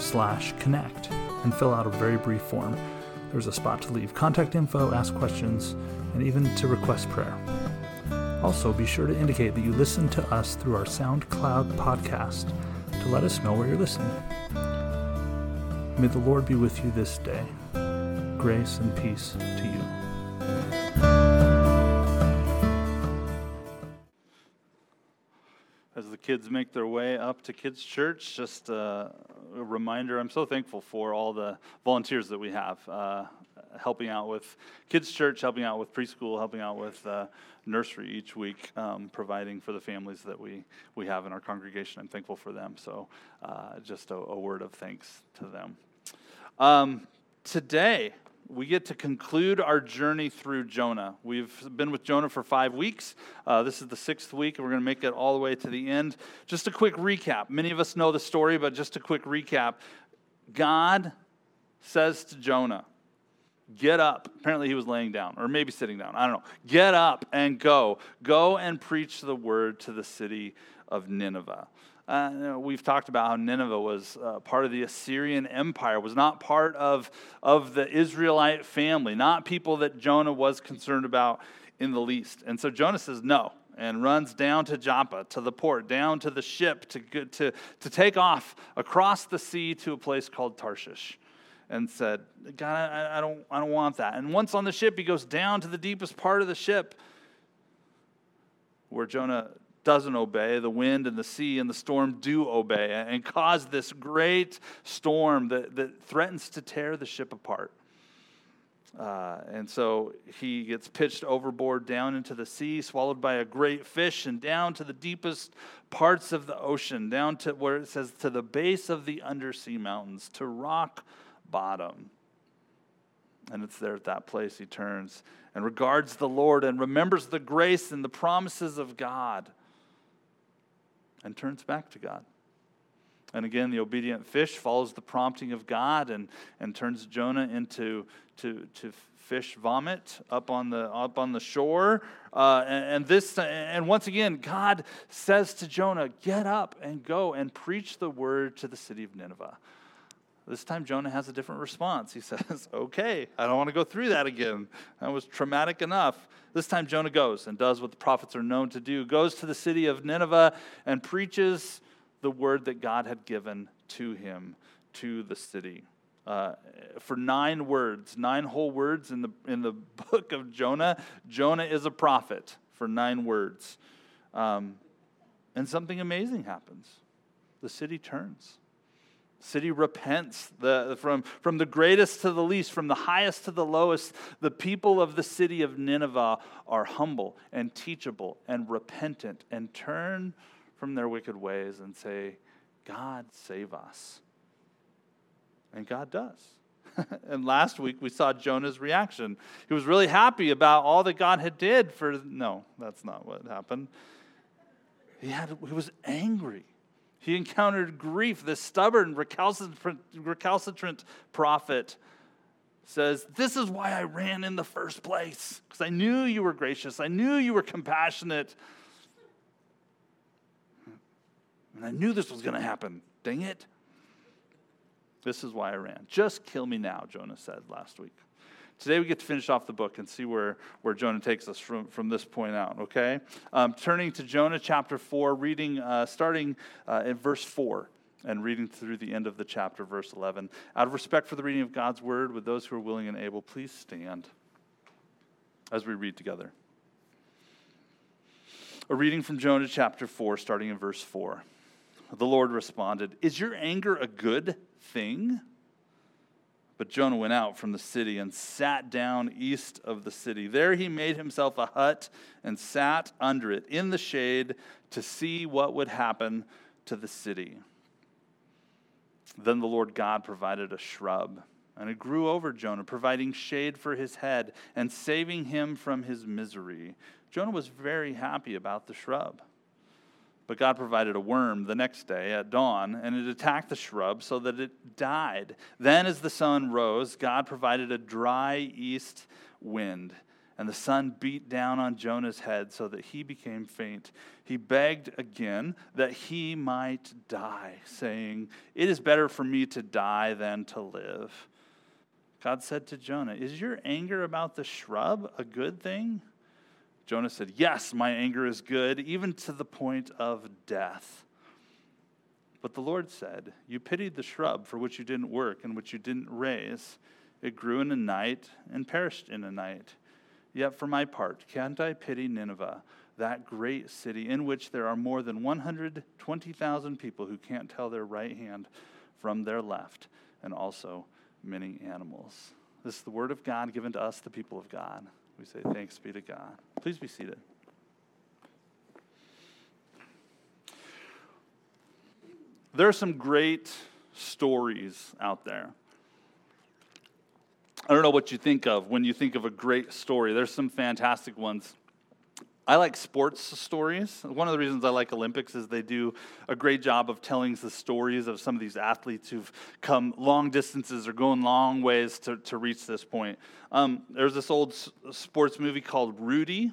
slash connect and fill out a very brief form. There's a spot to leave contact info, ask questions, and even to request prayer. Also, be sure to indicate that you listen to us through our SoundCloud podcast to let us know where you're listening. May the Lord be with you this day. Grace and peace to you. as the kids make their way up to kids church just uh, reminder i'm so thankful for all the volunteers that we have uh, helping out with kids church helping out with preschool helping out with uh, nursery each week um, providing for the families that we, we have in our congregation. I'm thankful for them. So uh, just a, a, word of thanks to them. Um, today we get to conclude our journey through Jonah. We've been with Jonah for five weeks. Uh, this is the sixth week, and we're going to make it all the way to the end. Just a quick recap. Many of us know the story, but just a quick recap. God says to Jonah, Get up. Apparently, he was laying down, or maybe sitting down. I don't know. Get up and go. Go and preach the word to the city of Nineveh. Uh, we've talked about how Nineveh was uh, part of the Assyrian Empire, was not part of, of the Israelite family, not people that Jonah was concerned about in the least. And so Jonah says no and runs down to Joppa, to the port, down to the ship to, to, to take off across the sea to a place called Tarshish. And said, God, I, I, don't, I don't want that. And once on the ship, he goes down to the deepest part of the ship where Jonah doesn't obey, the wind and the sea and the storm do obey and cause this great storm that, that threatens to tear the ship apart. Uh, and so he gets pitched overboard down into the sea, swallowed by a great fish, and down to the deepest parts of the ocean, down to where it says to the base of the undersea mountains, to rock bottom. And it's there at that place he turns and regards the Lord and remembers the grace and the promises of God and turns back to God. And again, the obedient fish follows the prompting of God and, and turns Jonah into to, to fish vomit up on the, up on the shore. Uh, and, and, this, and once again, God says to Jonah, Get up and go and preach the word to the city of Nineveh. This time, Jonah has a different response. He says, Okay, I don't want to go through that again. That was traumatic enough. This time, Jonah goes and does what the prophets are known to do goes to the city of Nineveh and preaches the word that God had given to him to the city. Uh, for nine words, nine whole words in the, in the book of Jonah, Jonah is a prophet for nine words. Um, and something amazing happens. The city turns city repents the, from, from the greatest to the least, from the highest to the lowest. The people of the city of Nineveh are humble and teachable and repentant and turn from their wicked ways and say, God, save us. And God does. and last week we saw Jonah's reaction. He was really happy about all that God had did for no, that's not what happened. He had he was angry. He encountered grief. This stubborn, recalcitrant, recalcitrant prophet says, This is why I ran in the first place, because I knew you were gracious, I knew you were compassionate. And I knew this was going to happen. Dang it. This is why I ran. Just kill me now, Jonah said last week. Today we get to finish off the book and see where, where Jonah takes us from, from this point out, okay? Um, turning to Jonah chapter 4, reading, uh, starting uh, in verse 4 and reading through the end of the chapter, verse 11. Out of respect for the reading of God's word, with those who are willing and able, please stand as we read together. A reading from Jonah chapter 4, starting in verse 4. The Lord responded, Is your anger a good thing? But Jonah went out from the city and sat down east of the city. There he made himself a hut and sat under it in the shade to see what would happen to the city. Then the Lord God provided a shrub, and it grew over Jonah, providing shade for his head and saving him from his misery. Jonah was very happy about the shrub. But God provided a worm the next day at dawn, and it attacked the shrub so that it died. Then, as the sun rose, God provided a dry east wind, and the sun beat down on Jonah's head so that he became faint. He begged again that he might die, saying, It is better for me to die than to live. God said to Jonah, Is your anger about the shrub a good thing? Jonah said, Yes, my anger is good, even to the point of death. But the Lord said, You pitied the shrub for which you didn't work and which you didn't raise. It grew in a night and perished in a night. Yet for my part, can't I pity Nineveh, that great city in which there are more than 120,000 people who can't tell their right hand from their left, and also many animals? This is the word of God given to us, the people of God. We say, Thanks be to God. Please be seated. There are some great stories out there. I don't know what you think of when you think of a great story. There's some fantastic ones. I like sports stories. One of the reasons I like Olympics is they do a great job of telling the stories of some of these athletes who've come long distances or going long ways to, to reach this point. Um, there's this old s- sports movie called Rudy.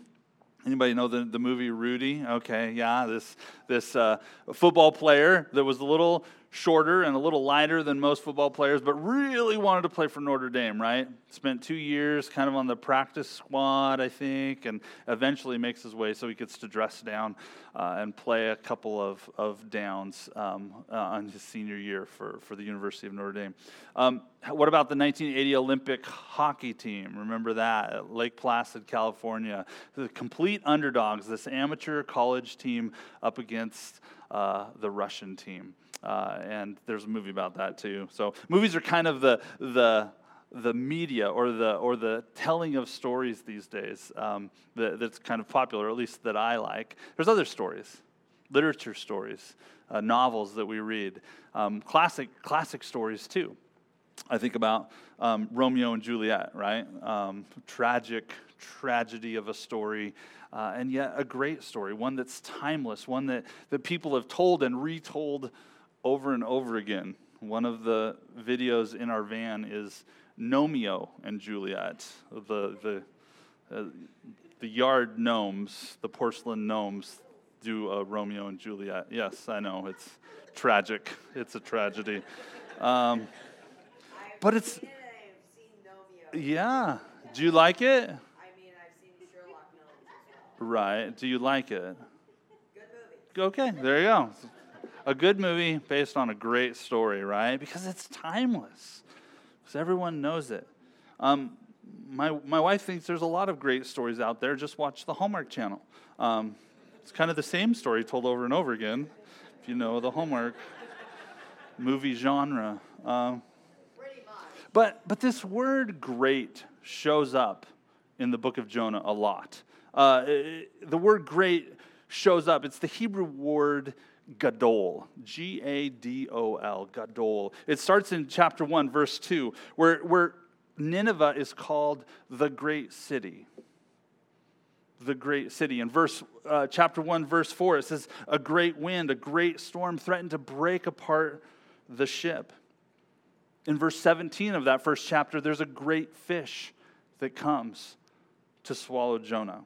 Anybody know the, the movie Rudy? Okay, yeah, this this uh, football player that was a little shorter and a little lighter than most football players, but really wanted to play for Notre Dame, right? Spent two years kind of on the practice squad, I think, and eventually makes his way so he gets to dress down uh, and play a couple of, of downs um, uh, on his senior year for, for the University of Notre Dame. Um, what about the 1980 Olympic hockey team? Remember that at Lake Placid, California? The complete underdogs, this amateur college team up against uh, the Russian team. Uh, and there's a movie about that too. So movies are kind of the the the media or the or the telling of stories these days um, that, that's kind of popular, at least that I like. There's other stories, literature stories, uh, novels that we read, um, classic classic stories too. I think about um, Romeo and Juliet, right? Um, tragic tragedy of a story, uh, and yet a great story, one that's timeless, one that, that people have told and retold over and over again. One of the videos in our van is Gnomeo and Juliet, the, the, uh, the yard gnomes, the porcelain gnomes, do a Romeo and Juliet. Yes, I know, it's tragic. It's a tragedy. Um, but it's. Yeah. Do you like it? I mean, I've seen Sherlock Gnomes. Right. Do you like it? Good movie. Okay, there you go. A good movie based on a great story, right? Because it's timeless. Because everyone knows it. Um, my, my wife thinks there's a lot of great stories out there. Just watch the Hallmark Channel. Um, it's kind of the same story told over and over again, if you know the Hallmark movie genre. Um. But, but this word great shows up in the book of Jonah a lot. Uh, it- the word great shows up. It's the Hebrew word gadol, G A D O L, gadol. It starts in chapter 1, verse 2, where, where Nineveh is called the great city. The great city. In verse, uh, chapter 1, verse 4, it says, A great wind, a great storm threatened to break apart the ship. In verse 17 of that first chapter, there's a great fish that comes to swallow Jonah.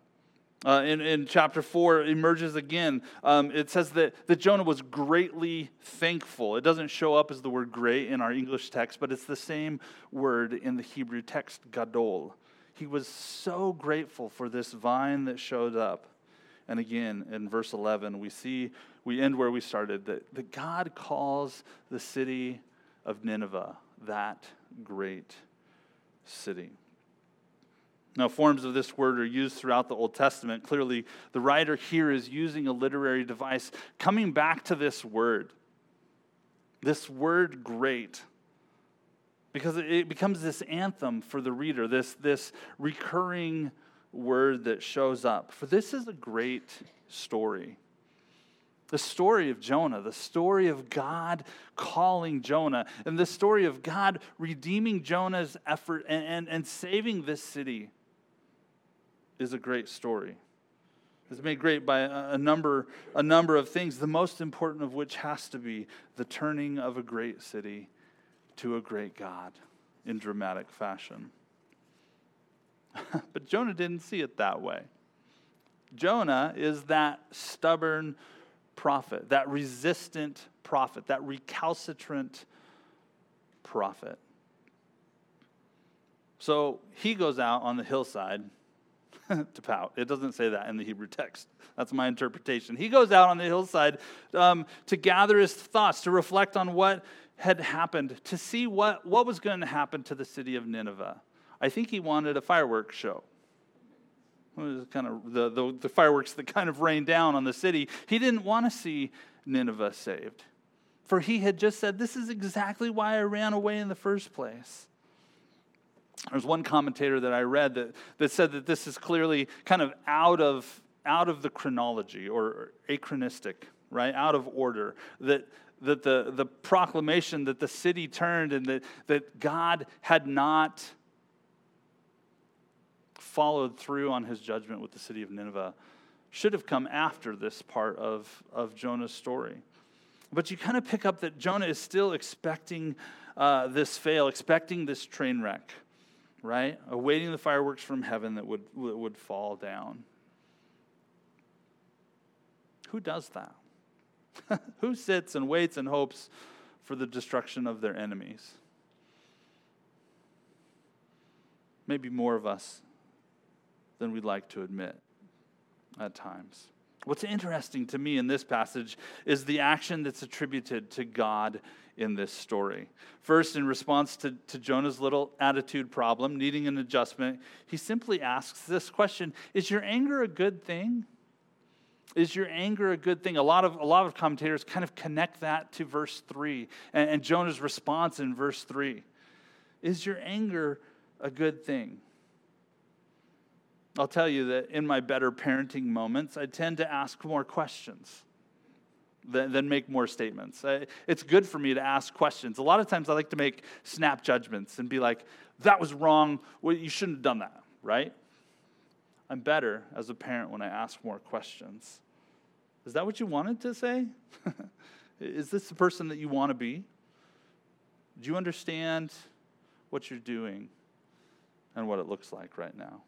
Uh, in, in chapter 4, it emerges again. Um, it says that, that Jonah was greatly thankful. It doesn't show up as the word great in our English text, but it's the same word in the Hebrew text, gadol. He was so grateful for this vine that showed up. And again, in verse 11, we see, we end where we started, that, that God calls the city of Nineveh that great city. Now, forms of this word are used throughout the Old Testament. Clearly, the writer here is using a literary device, coming back to this word, this word great, because it becomes this anthem for the reader, this, this recurring word that shows up. For this is a great story. The story of Jonah, the story of God calling Jonah, and the story of God redeeming Jonah's effort and, and, and saving this city is a great story. It's made great by a, a, number, a number of things, the most important of which has to be the turning of a great city to a great God in dramatic fashion. but Jonah didn't see it that way. Jonah is that stubborn prophet, that resistant prophet, that recalcitrant prophet. So he goes out on the hillside to pout. It doesn't say that in the Hebrew text. That's my interpretation. He goes out on the hillside um, to gather his thoughts, to reflect on what had happened, to see what, what was going to happen to the city of Nineveh. I think he wanted a fireworks show. Kind of the, the, the fireworks that kind of rained down on the city. He didn't want to see Nineveh saved. For he had just said, This is exactly why I ran away in the first place. There's one commentator that I read that, that said that this is clearly kind of out of, out of the chronology or achronistic, right? Out of order. That, that the, the proclamation that the city turned and that, that God had not followed through on his judgment with the city of Nineveh should have come after this part of, of Jonah's story. But you kind of pick up that Jonah is still expecting uh, this fail, expecting this train wreck, right? Awaiting the fireworks from heaven that would, that would fall down. Who does that? Who sits and waits and hopes for the destruction of their enemies? Maybe more of us than we'd like to admit at times. What's interesting to me in this passage is the action that's attributed to God in this story. First, in response to, to Jonah's little attitude problem, needing an adjustment, he simply asks this question Is your anger a good thing? Is your anger a good thing? A lot of, a lot of commentators kind of connect that to verse 3 and, and Jonah's response in verse 3. Is your anger a good thing? I'll tell you that in my better parenting moments, I tend to ask more questions than, than make more statements. I, it's good for me to ask questions. A lot of times I like to make snap judgments and be like, that was wrong. Well, you shouldn't have done that, right? I'm better as a parent when I ask more questions. Is that what you wanted to say? Is this the person that you want to be? Do you understand what you're doing and what it looks like right now?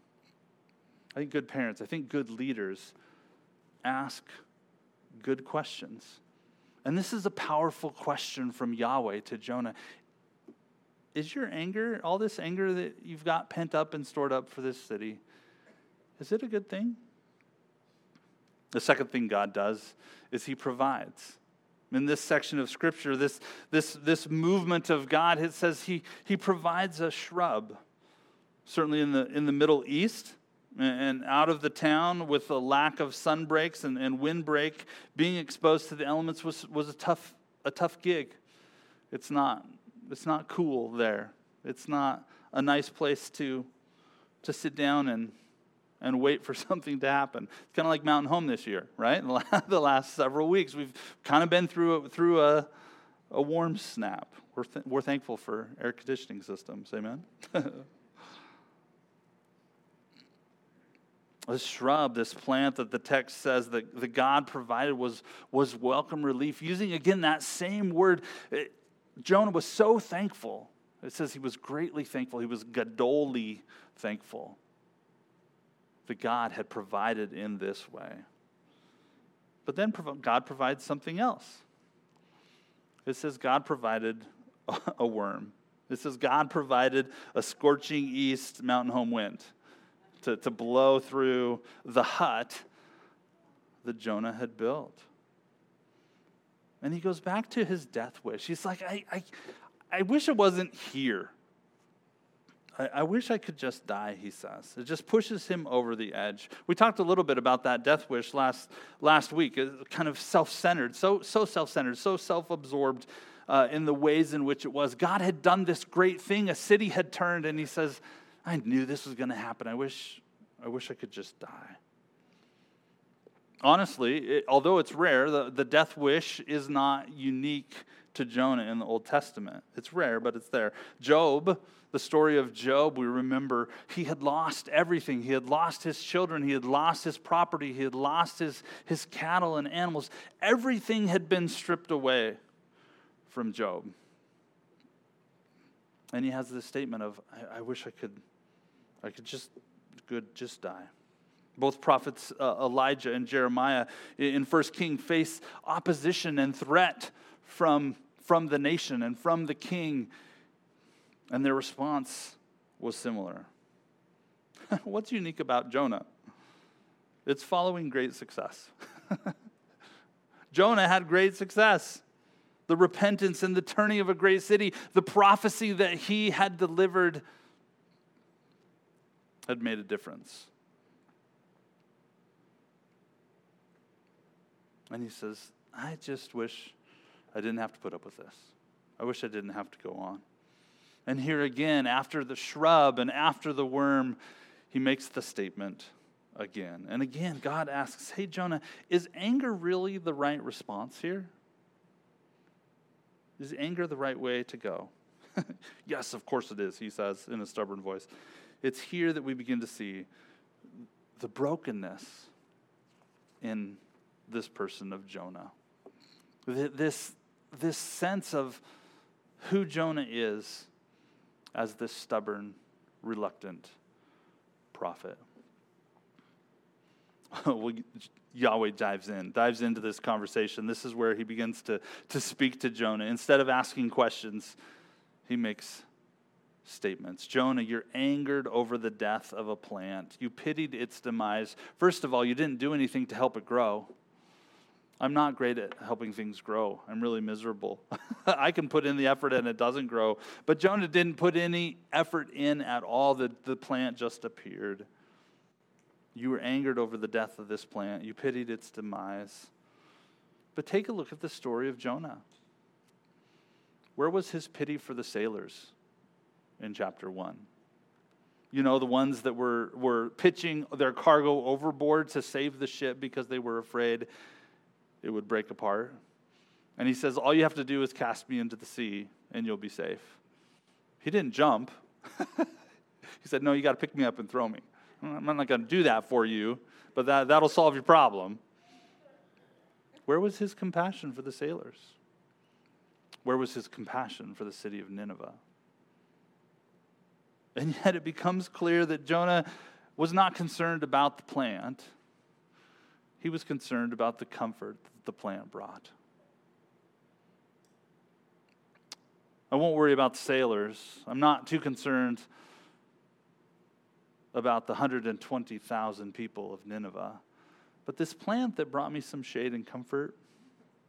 I think good parents, I think good leaders ask good questions. And this is a powerful question from Yahweh to Jonah. Is your anger, all this anger that you've got pent up and stored up for this city, is it a good thing? The second thing God does is He provides. In this section of Scripture, this, this, this movement of God, it says He, he provides a shrub. Certainly in the, in the Middle East, and out of the town with a lack of sun breaks and, and windbreak, being exposed to the elements was, was a, tough, a tough gig. It's not, it's not cool there. It's not a nice place to, to sit down and, and wait for something to happen. It's kind of like Mountain Home this year, right? the last several weeks, we've kind of been through a, through a, a warm snap. We're, th- we're thankful for air conditioning systems. Amen. this shrub, this plant that the text says that the God provided was, was welcome relief. Using again that same word, it, Jonah was so thankful. It says he was greatly thankful. He was gadoli thankful that God had provided in this way. But then God provides something else. It says God provided a worm. It says God provided a scorching east mountain home wind to, to blow through the hut that Jonah had built. And he goes back to his death wish. He's like, I, I, I wish it wasn't here. I, I wish I could just die, he says. It just pushes him over the edge. We talked a little bit about that death wish last, last week, kind of self centered, so, so self centered, so self absorbed uh, in the ways in which it was. God had done this great thing, a city had turned, and he says, I knew this was going to happen. I wish, I wish I could just die. honestly, it, although it's rare, the, the death wish is not unique to Jonah in the Old Testament. It's rare, but it's there. Job, the story of Job, we remember he had lost everything. He had lost his children, he had lost his property, he had lost his, his cattle and animals. Everything had been stripped away from Job. And he has this statement of, I, I wish I could, Could just, good, just die. Both prophets, uh, Elijah and Jeremiah in First King, face opposition and threat from, from the nation and from the king, and their response was similar. What's unique about Jonah? It's following great success. Jonah had great success. The repentance and the turning of a great city, the prophecy that he had delivered had made a difference. And he says, I just wish I didn't have to put up with this. I wish I didn't have to go on. And here again, after the shrub and after the worm, he makes the statement again. And again, God asks, Hey, Jonah, is anger really the right response here? Is anger the right way to go? yes, of course it is, he says in a stubborn voice. It's here that we begin to see the brokenness in this person of Jonah. This, this sense of who Jonah is as this stubborn, reluctant prophet. well, Yahweh dives in, dives into this conversation. This is where he begins to, to speak to Jonah. Instead of asking questions, he makes statements. Jonah, you're angered over the death of a plant. You pitied its demise. First of all, you didn't do anything to help it grow. I'm not great at helping things grow. I'm really miserable. I can put in the effort and it doesn't grow. But Jonah didn't put any effort in at all. The, the plant just appeared. You were angered over the death of this plant, you pitied its demise. But take a look at the story of Jonah. Where was his pity for the sailors in chapter 1? You know, the ones that were, were pitching their cargo overboard to save the ship because they were afraid it would break apart. And he says, All you have to do is cast me into the sea and you'll be safe. He didn't jump. he said, No, you got to pick me up and throw me. I'm not going to do that for you, but that, that'll solve your problem. Where was his compassion for the sailors? Where was his compassion for the city of Nineveh? And yet it becomes clear that Jonah was not concerned about the plant he was concerned about the comfort that the plant brought. I won't worry about the sailors. I'm not too concerned about the 120,000 people of Nineveh. But this plant that brought me some shade and comfort,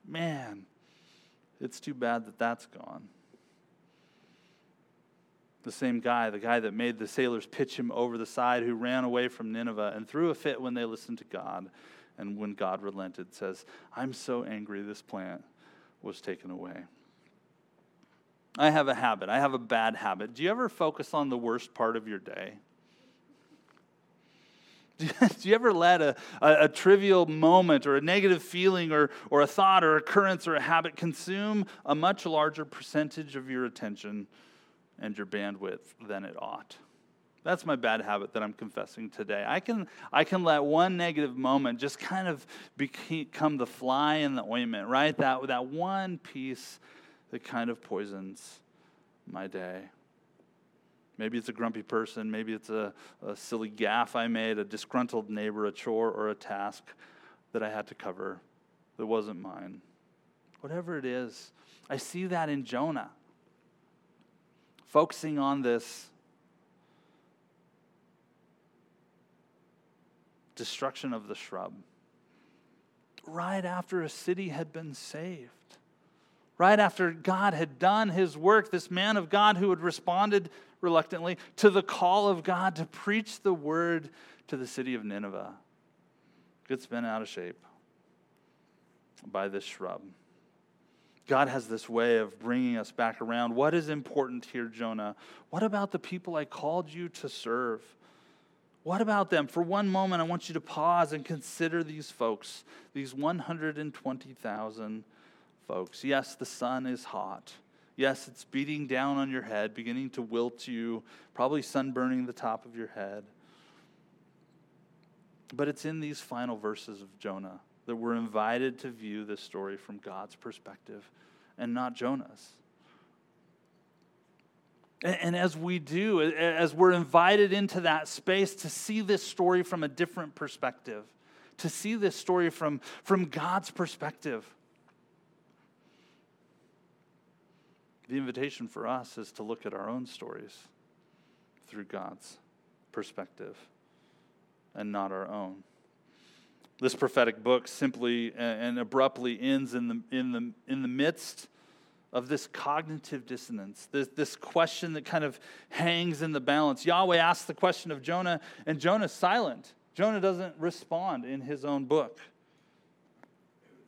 man, it's too bad that that's gone. The same guy, the guy that made the sailors pitch him over the side, who ran away from Nineveh and threw a fit when they listened to God, and when God relented, says, I'm so angry this plant was taken away. I have a habit. I have a bad habit. Do you ever focus on the worst part of your day? Do you ever let a, a, a, trivial moment or a negative feeling or, or a thought or occurrence or a habit consume a much larger percentage of your attention and your bandwidth than it ought? That's my bad habit that I'm confessing today. I can, I can let one negative moment just kind of become the fly in the ointment, right? That, that one piece that kind of poisons my day. Maybe it's a grumpy person. Maybe it's a, a silly gaffe I made, a disgruntled neighbor, a chore, or a task that I had to cover that wasn't mine. Whatever it is, I see that in Jonah. Focusing on this destruction of the shrub. Right after a city had been saved. Right after God had done his work, this man of God who had responded reluctantly to the call of God to preach the word to the city of Nineveh gets bent out of shape by this shrub. God has this way of bringing us back around. What is important here, Jonah? What about the people I called you to serve? What about them? For one moment, I want you to pause and consider these folks, these 120,000 folks. Yes, the sun is hot. Yes, it's beating down on your head, beginning to wilt you, probably sunburning the top of your head. But it's in these final verses of Jonah that we're invited to view this story from God's perspective and not Jonah's. And, as we do, as we're invited into that space to see this story from a different perspective, to see this story from, from God's perspective, The invitation for us is to look at our own stories through God's perspective and not our own. This prophetic book simply and abruptly ends in the, in the, in the midst of this cognitive dissonance, this, this question that kind of hangs in the balance. Yahweh asks the question of Jonah, and Jonah's silent. Jonah doesn't respond in his own book,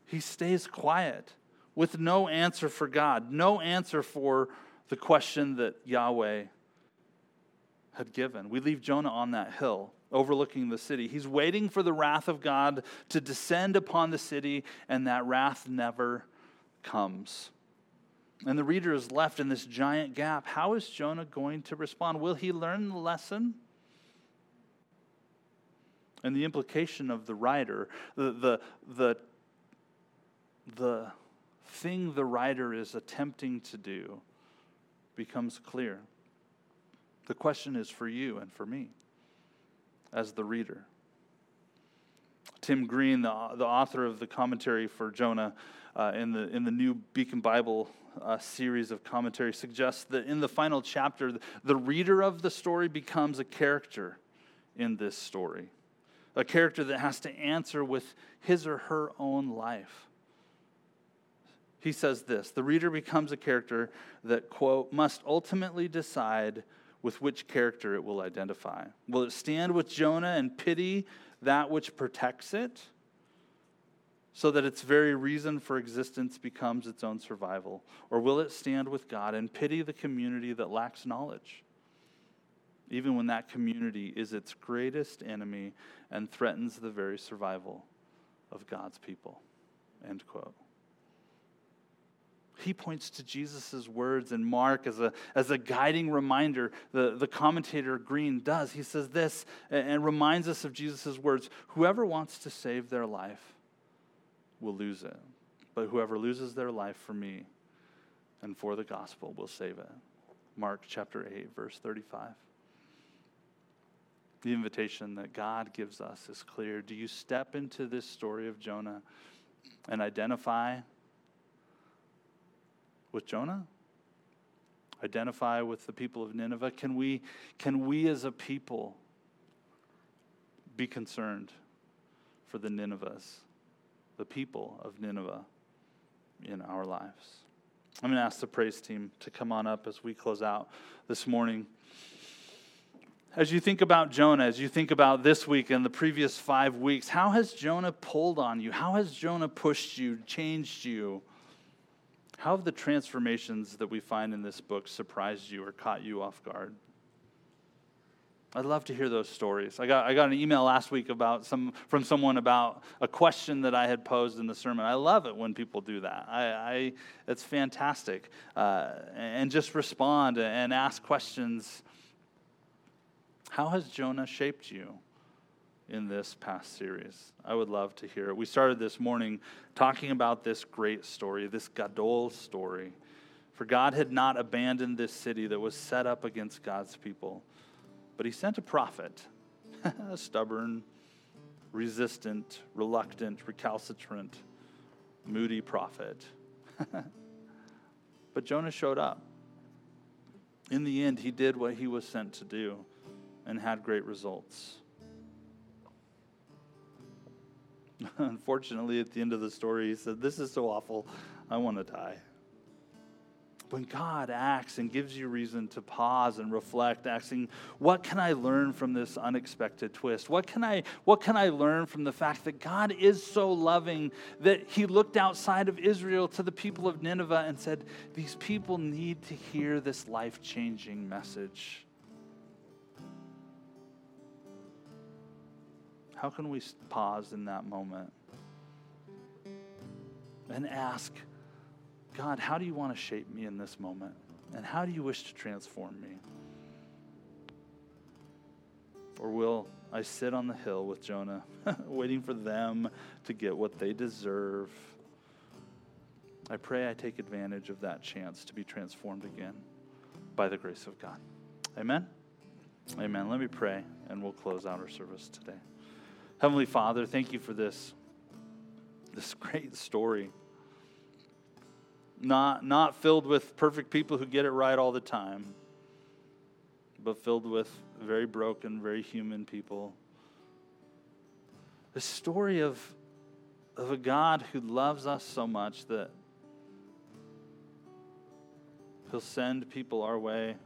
he stays quiet with no answer for God, no answer for the question that Yahweh had given. We leave Jonah on that hill overlooking the city. He's waiting for the wrath of God to descend upon the city, and that wrath never comes. And the reader is left in this giant gap. How is Jonah going to respond? Will he learn the lesson? And the implication of the writer, the, the, the, the thing the writer is attempting to do becomes clear. The question is for you and for me as the reader. Tim Green, the, the author of the commentary for Jonah uh, in, the, in the new Beacon Bible uh, series of commentary, suggests that in the final chapter, the reader of the story becomes a character in this story, a character that has to answer with his or her own life he says this the reader becomes a character that, quote, must ultimately decide with which character it will identify. Will it stand with Jonah and pity that which protects it, so that its very reason for existence becomes its own survival? Or will it stand with God and pity the community that lacks knowledge, even when that community is its greatest enemy and threatens the very survival of God's people? End quote he points to Jesus' words in Mark as a, as a guiding reminder. The, the commentator Green does. He says this and, reminds us of Jesus' words Whoever wants to save their life will lose it, but whoever loses their life for me and for the gospel will save it. Mark chapter 8, verse 35. The invitation that God gives us is clear. Do you step into this story of Jonah and identify with Jonah? Identify with the people of Nineveh? Can we, can we as a people be concerned for the Ninevehs, the people of Nineveh in our lives? I'm going to ask the praise team to come on up as we close out this morning. As you think about Jonah, as you think about this week and the previous five weeks, how has Jonah pulled on you? How has Jonah pushed you, changed you? How have the transformations that we find in this book surprised you or caught you off guard? I'd love to hear those stories. I got, I got an email last week about some, from someone about a question that I had posed in the sermon. I love it when people do that. I, I it's fantastic. Uh, and just respond and ask questions. How has Jonah shaped you? In this past series. I would love to hear it. We started this morning talking about this great story, this Gadol story. For God had not abandoned this city that was set up against God's people, but He sent a prophet, a stubborn, resistant, reluctant, recalcitrant, moody prophet. but Jonah showed up. In the end, he did what he was sent to do and had great results. Unfortunately, at the end of the story, he said, This is so awful, I want to die. When God acts and gives you reason to pause and reflect, asking, What can I learn from this unexpected twist? What can I, what can I learn from the fact that God is so loving that he looked outside of Israel to the people of Nineveh and said, These people need to hear this life changing message? How can we pause in that moment and ask, God, how do you want to shape me in this moment? And how do you wish to transform me? Or will I sit on the hill with Jonah, waiting for them to get what they deserve? I pray I take advantage of that chance to be transformed again by the grace of God. Amen. Amen. Let me pray and we'll close out our service today. Heavenly Father, thank you for this, this great story. Not, not filled with perfect people who get it right all the time, but filled with very broken, very human people. The story of, of a God who loves us so much that He'll send people our way,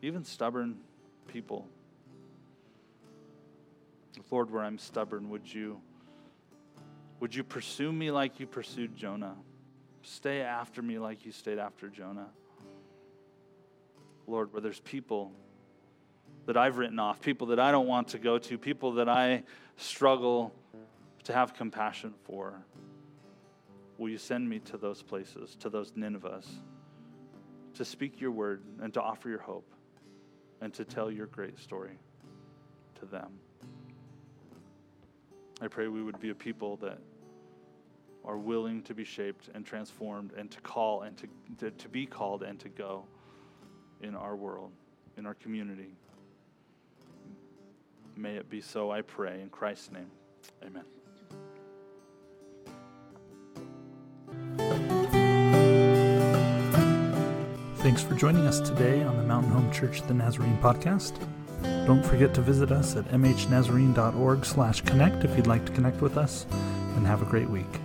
even stubborn people. Lord, where I'm stubborn, would you would you pursue me like you pursued Jonah? Stay after me like you stayed after Jonah. Lord, where there's people that I've written off, people that I don't want to go to, people that I struggle to have compassion for, will you send me to those places, to those Ninevehs, to speak your word and to offer your hope and to tell your great story to them? I pray we would be a people that are willing to be shaped and transformed and to call and to, to, to be called and to go in our world, in our community. May it be so, I pray, in Christ's name. Amen. Thanks for joining us today on the Mountain Home Church the Nazarene podcast. Don't forget to visit us at mhnazarene.org slash connect if you'd like to connect with us, and have a great week.